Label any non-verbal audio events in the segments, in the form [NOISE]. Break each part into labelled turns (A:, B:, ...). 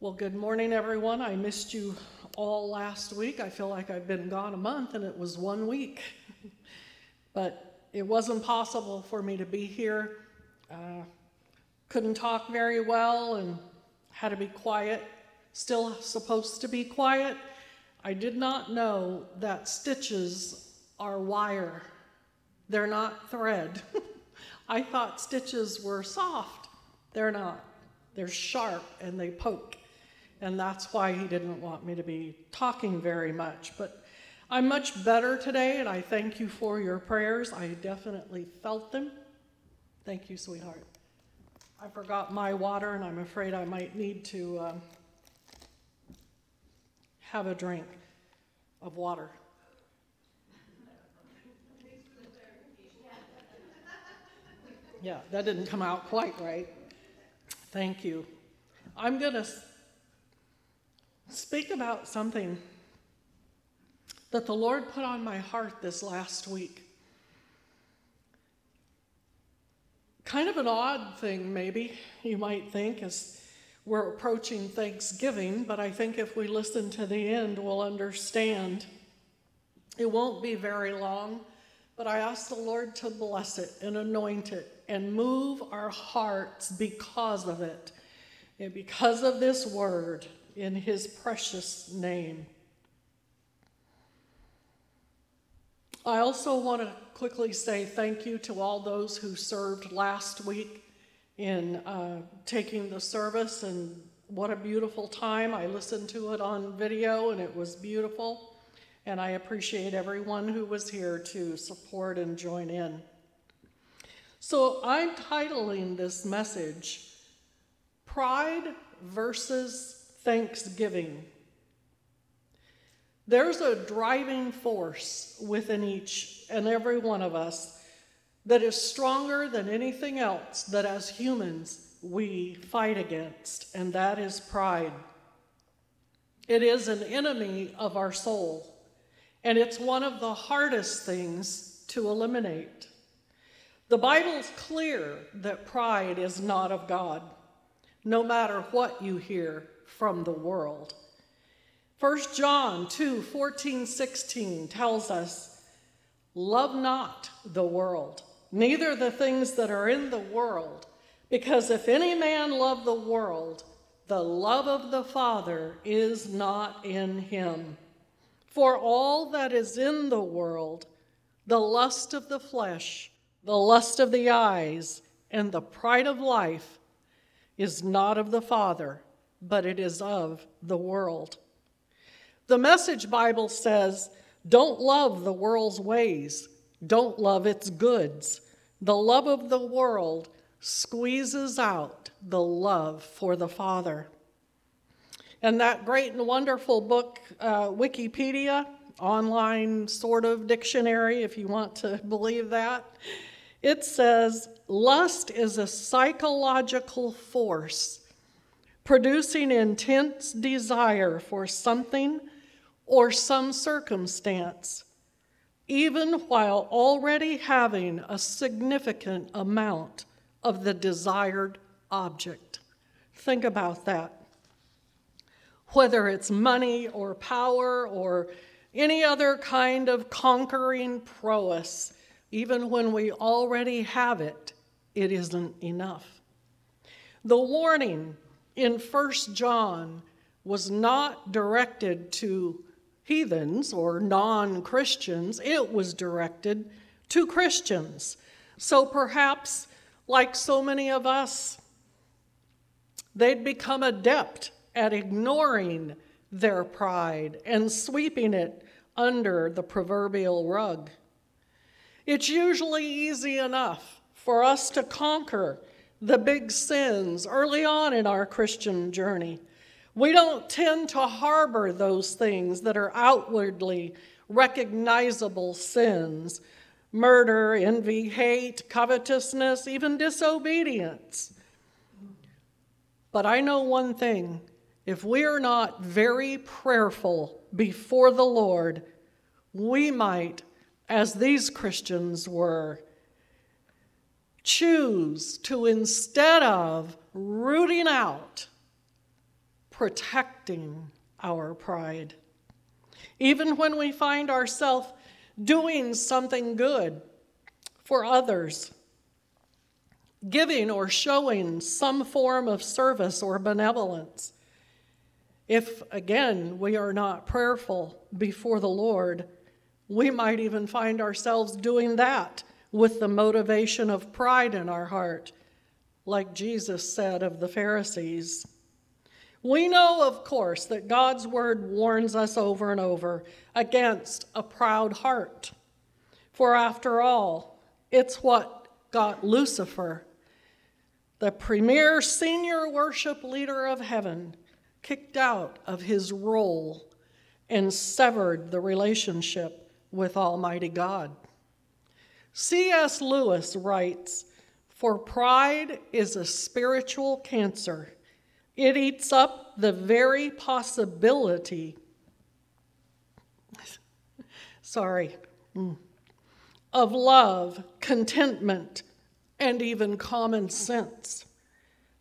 A: Well, good morning, everyone. I missed you all last week. I feel like I've been gone a month and it was one week. [LAUGHS] but it wasn't possible for me to be here. Uh, couldn't talk very well and had to be quiet. Still supposed to be quiet. I did not know that stitches are wire, they're not thread. [LAUGHS] I thought stitches were soft. They're not. They're sharp and they poke and that's why he didn't want me to be talking very much. But I'm much better today, and I thank you for your prayers. I definitely felt them. Thank you, sweetheart. I forgot my water, and I'm afraid I might need to um, have a drink of water. Yeah, that didn't come out quite right. Thank you. I'm going to speak about something that the Lord put on my heart this last week. Kind of an odd thing, maybe, you might think, as we're approaching Thanksgiving, but I think if we listen to the end, we'll understand. It won't be very long, but I ask the Lord to bless it and anoint it and move our hearts because of it and because of this word in his precious name. I also want to quickly say thank you to all those who served last week in uh, taking the service, and what a beautiful time. I listened to it on video, and it was beautiful. And I appreciate everyone who was here to support and join in. So I'm titling this message Pride versus thanksgiving. There's a driving force within each and every one of us that is stronger than anything else that as humans we fight against, and that is pride. It is an enemy of our soul, and it's one of the hardest things to eliminate. The Bible's clear that pride is not of God, no matter what you hear from the world. 1 John 2 14, 16 tells us, Love not the world, neither the things that are in the world, because if any man love the world, the love of the Father is not in him. For all that is in the world, the lust of the flesh, the lust of the eyes, and the pride of life, is not of the Father but it is of the world. The Message Bible says, Don't love the world's ways, don't love its goods. The love of the world squeezes out the love for the Father. And that great and wonderful book, uh, Wikipedia, online sort of dictionary, if you want to [LAUGHS] believe that, it says lust is a psychological force producing intense desire for something or some circumstance, even while already having a significant amount of the desired object. Think about that. Whether it's money or power or any other kind of conquering prowess, even when we already have it, it isn't enough. The warning in First John was not directed to heathens or non Christians, it was directed to Christians. So perhaps, like so many of us, they'd become adept at ignoring their pride and sweeping it under the proverbial rug. It's usually easy enough for us to conquer the big sins early on in our Christian journey. We don't tend to harbor those things that are outwardly recognizable sins murder, envy, hate, covetousness, even disobedience. But I know one thing if we are not very prayerful before the Lord, we might, as these Christians were, choose to, instead of rooting out protecting our pride. Even when we find ourselves doing something good for others, giving or showing some form of service or benevolence, if again we are not prayerful before the Lord, we might even find ourselves doing that with the motivation of pride in our heart, like Jesus said of the Pharisees. We know, of course, that God's word warns us over and over against a proud heart. For after all, it's what got Lucifer, the premier senior worship leader of heaven, kicked out of his role and severed the relationship with Almighty God. C.S. Lewis writes For pride is a spiritual cancer it eats up the very possibility, [LAUGHS] sorry, mm, of love, contentment, and even common sense.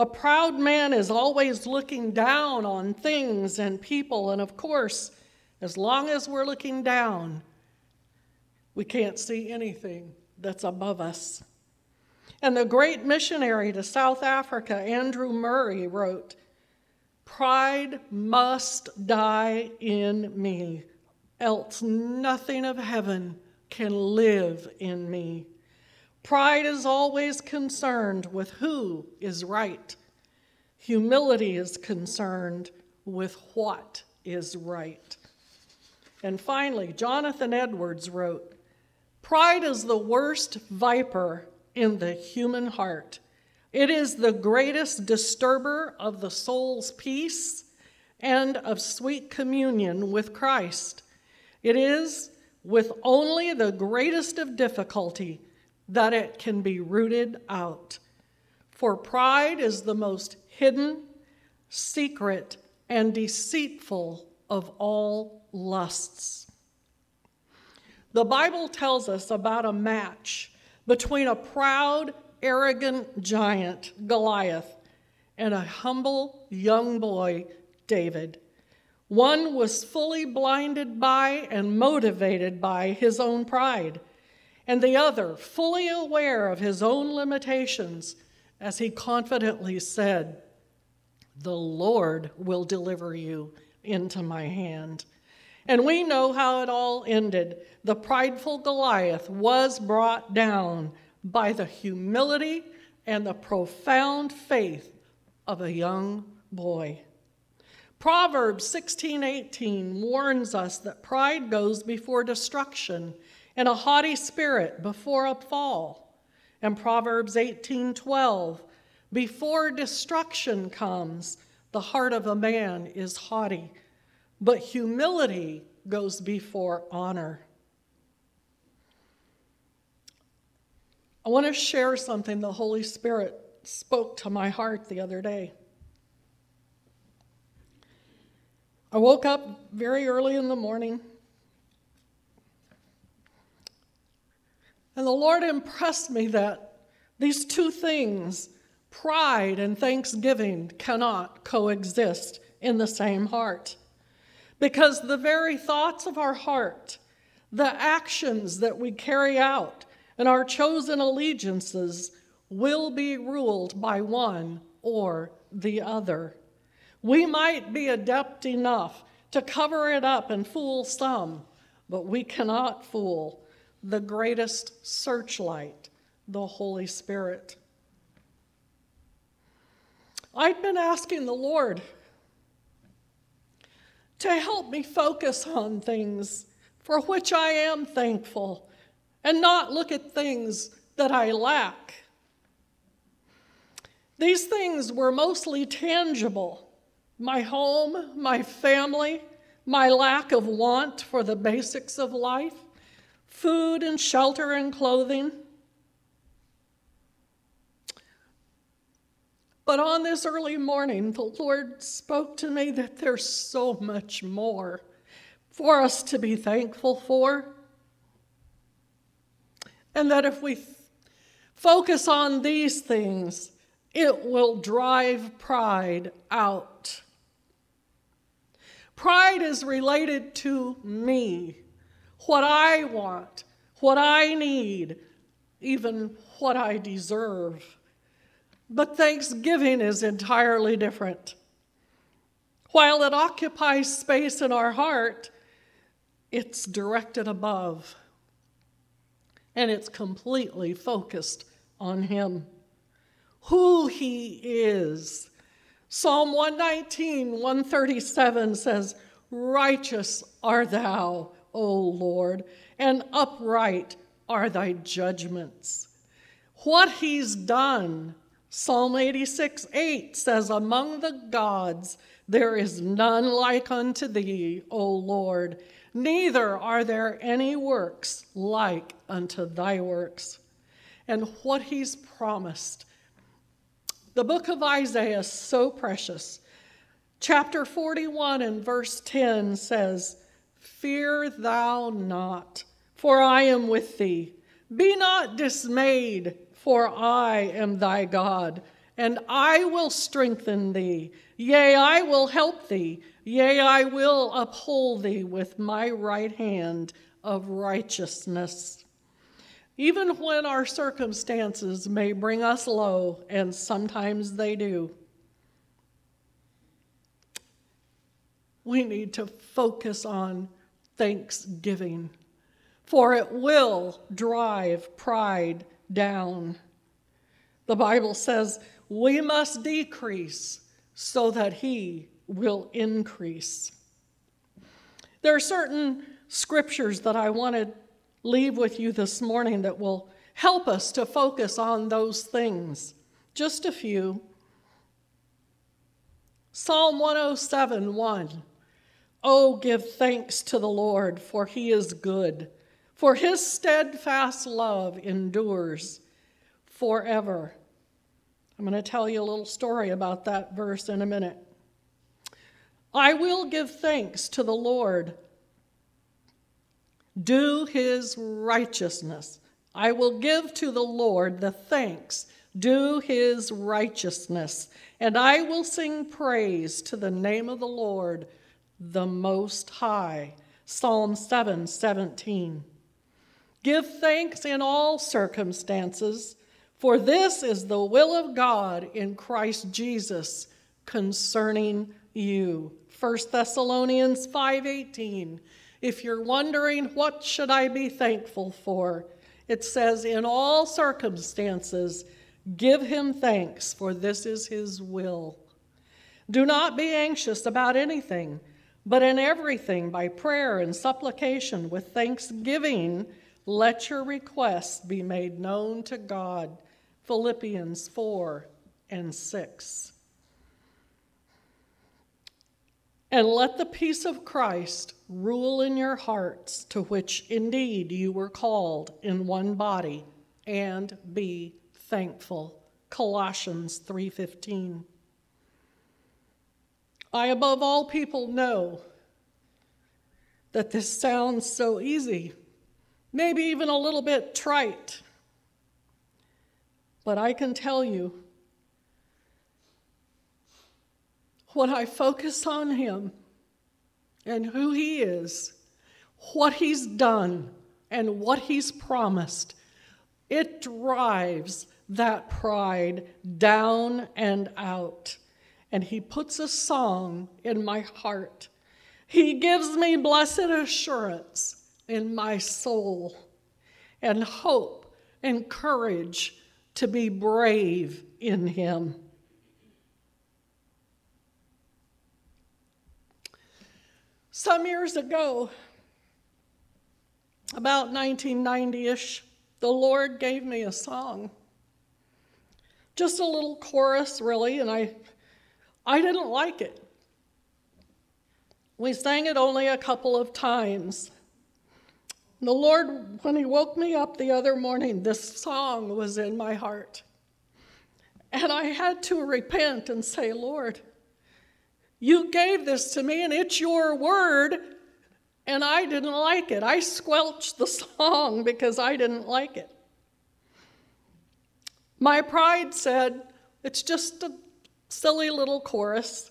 A: A proud man is always looking down on things and people, and of course, as long as we're looking down, we can't see anything that's above us. And the great missionary to South Africa, Andrew Murray, wrote Pride must die in me, else nothing of heaven can live in me. Pride is always concerned with who is right. Humility is concerned with what is right. And finally, Jonathan Edwards wrote Pride is the worst viper in the human heart. It is the greatest disturber of the soul's peace and of sweet communion with Christ. It is with only the greatest of difficulty that it can be rooted out. For pride is the most hidden, secret, and deceitful of all lusts. The Bible tells us about a match between a proud arrogant giant, Goliath, and a humble young boy, David. One was fully blinded by and motivated by his own pride, and the other fully aware of his own limitations as he confidently said, The Lord will deliver you into my hand. And we know how it all ended. The prideful Goliath was brought down by the humility and the profound faith of a young boy. Proverbs 16:18 warns us that pride goes before destruction and a haughty spirit before a fall. And Proverbs 18:12 before destruction comes the heart of a man is haughty but humility goes before honor. I want to share something the Holy Spirit spoke to my heart the other day. I woke up very early in the morning, and the Lord impressed me that these two things, pride and thanksgiving, cannot coexist in the same heart. Because the very thoughts of our heart, the actions that we carry out, and our chosen allegiances will be ruled by one or the other. We might be adept enough to cover it up and fool some, but we cannot fool the greatest searchlight, the Holy Spirit. I'd been asking the Lord to help me focus on things for which I am thankful and not look at things that I lack. These things were mostly tangible my home, my family, my lack of want for the basics of life, food and shelter and clothing. But on this early morning, the Lord spoke to me that there's so much more for us to be thankful for. And that if we focus on these things, it will drive pride out. Pride is related to me, what I want, what I need, even what I deserve. But thanksgiving is entirely different. While it occupies space in our heart, it's directed above and it's completely focused on Him, who He is. Psalm 119, 137 says, Righteous are thou, O Lord, and upright are thy judgments. What he's done, Psalm 86, 8 says, Among the gods there is none like unto thee, O Lord, neither are there any works like unto thy works. And what he's promised. The book of Isaiah is so precious. Chapter 41 and verse 10 says, Fear thou not, for I am with thee. Be not dismayed, for I am thy God, and I will strengthen thee. Yea, I will help thee. Yea, I will uphold thee with my right hand of righteousness. Even when our circumstances may bring us low, and sometimes they do, we need to focus on thanksgiving, for it will drive pride down. The Bible says we must decrease so that He will increase. There are certain scriptures that I want to leave with you this morning that will help us to focus on those things. Just a few. Psalm 107 1. Oh, give thanks to the Lord, for he is good, for his steadfast love endures forever. I'm going to tell you a little story about that verse in a minute. I will give thanks to the Lord. Do his righteousness. I will give to the Lord the thanks. Do his righteousness. And I will sing praise to the name of the Lord, the Most High. Psalm 7 17. Give thanks in all circumstances, for this is the will of God in Christ Jesus concerning you. 1 Thessalonians 5:18. If you're wondering what should I be thankful for, it says in all circumstances give him thanks for this is his will. Do not be anxious about anything, but in everything by prayer and supplication with thanksgiving let your requests be made known to God. Philippians 4 and 6. And let the peace of Christ rule in your hearts, to which indeed you were called in one body, and be thankful. Colossians 3:15. I above all people know that this sounds so easy, maybe even a little bit trite. But I can tell you when I focus on Him and who He is, what He's done, and what He's promised, it drives that pride down and out. And He puts a song in my heart. He gives me blessed assurance in my soul and hope and courage to be brave in Him. Some years ago, about 1990 ish, the Lord gave me a song. Just a little chorus, really, and I, I didn't like it. We sang it only a couple of times. The Lord, when He woke me up the other morning, this song was in my heart. And I had to repent and say, Lord, you gave this to me, and it's your word, and I didn't like it. I squelched the [LAUGHS] song because I didn't like it. My pride said, it's just a silly little chorus,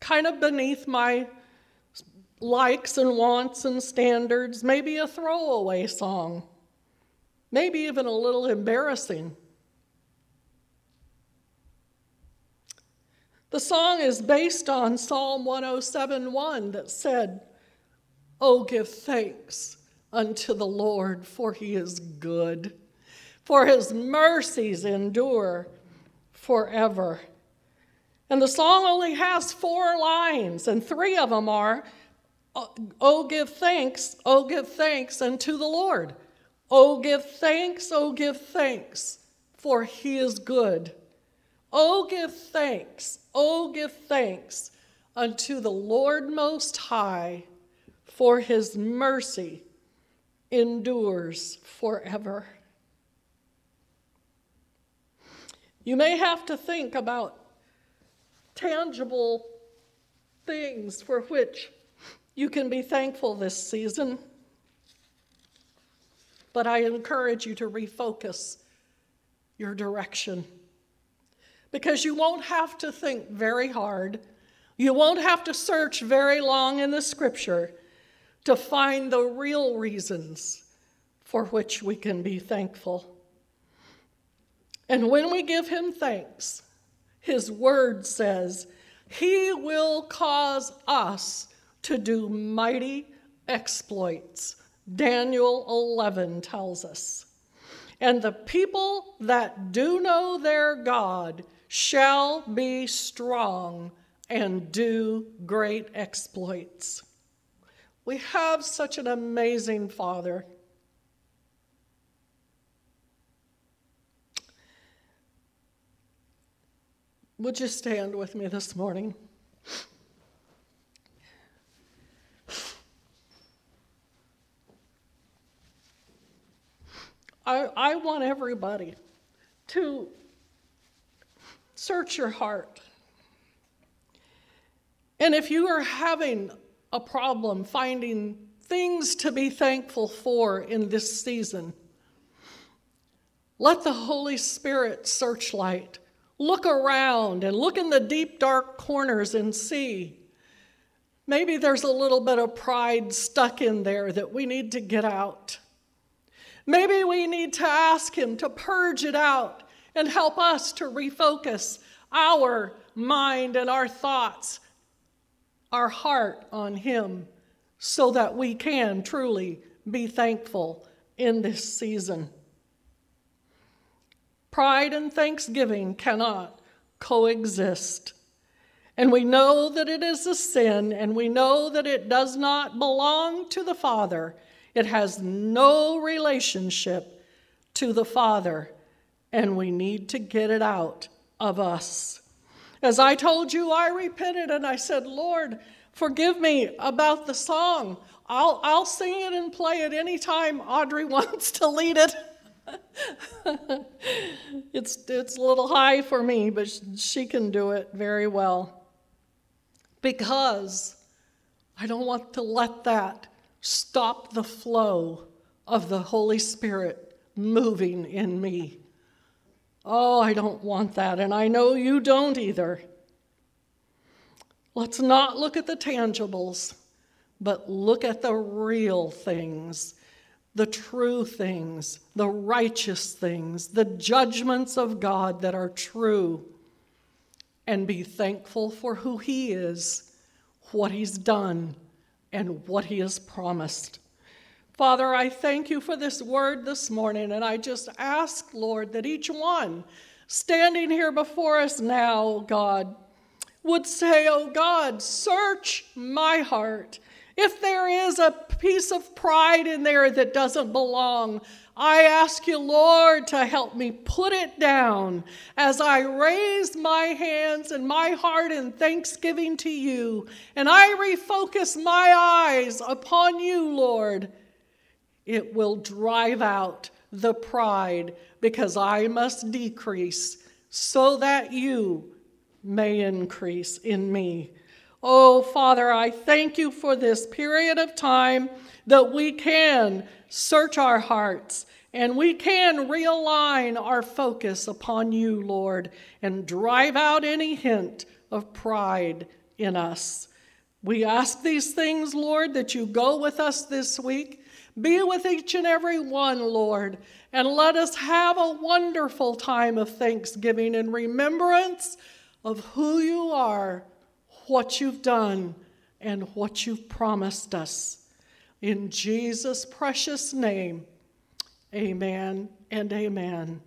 A: kind of beneath my likes and wants and standards, maybe a throwaway song, maybe even a little embarrassing. The song is based on Psalm 107:1 that said, "Oh give thanks unto the Lord for he is good, for his mercies endure forever." And the song only has four lines, and three of them are, Oh, oh, give thanks, oh, give thanks unto the Lord. Oh, give thanks, oh, give thanks, for he is good. Oh, give thanks, oh, give thanks unto the Lord Most High, for his mercy endures forever. You may have to think about tangible things for which you can be thankful this season. But I encourage you to refocus your direction because you won't have to think very hard. You won't have to search very long in the scripture to find the real reasons for which we can be thankful. And when we give Him thanks, His word says, He will cause us to do mighty exploits. Daniel 11 tells us. And the people that do know their God shall be strong and do great exploits. We have such an amazing Father. Would you stand with me this morning? I, I want everybody to search your heart. And if you are having a problem finding things to be thankful for in this season, let the Holy Spirit searchlight. Look around and look in the deep, dark corners and see. Maybe there's a little bit of pride stuck in there that we need to get out. Maybe we need to ask Him to purge it out and help us to refocus our mind and our thoughts, our heart on Him, so that we can truly be thankful in this season. Pride and thanksgiving cannot coexist. And we know that it is a sin, and we know that it does not belong to the Father it has no relationship to the Father, and we need to get it out of us. As I told you, I repented and I said, Lord, forgive me about the song. I'll, I'll sing it and play it anytime Audrey [LAUGHS] wants to lead it. [LAUGHS] it's, it's a little high for me, but she can do it very well. Because I don't want to let that stop the flow of the Holy Spirit moving in me. Oh, I don't want that, and I know you don't either. Let's not look at the tangibles, but look at the real things, the true things, the righteous things, the judgments of God that are true, and be thankful for who He is, what He's done, and what He has promised. Father, I thank you for this word this morning, and I just ask, Lord, that each one standing here before us now, God, would say, Oh God, search my heart. If there is a piece of pride in there that doesn't belong, I ask you, Lord, to help me put it down as I raise my hands and my heart in thanksgiving to you, and I refocus my eyes upon you, Lord. It will drive out the pride because I must decrease so that you may increase in me. Oh, Father, I thank you for this period of time that we can search our hearts and we can realign our focus upon you, Lord, and drive out any hint of pride in us. We ask these things, Lord, that you go with us this week. Be with each and every one, Lord, and let us have a wonderful time of thanksgiving and remembrance of who you are what you've done and what you've promised us. In Jesus' precious name, amen and amen.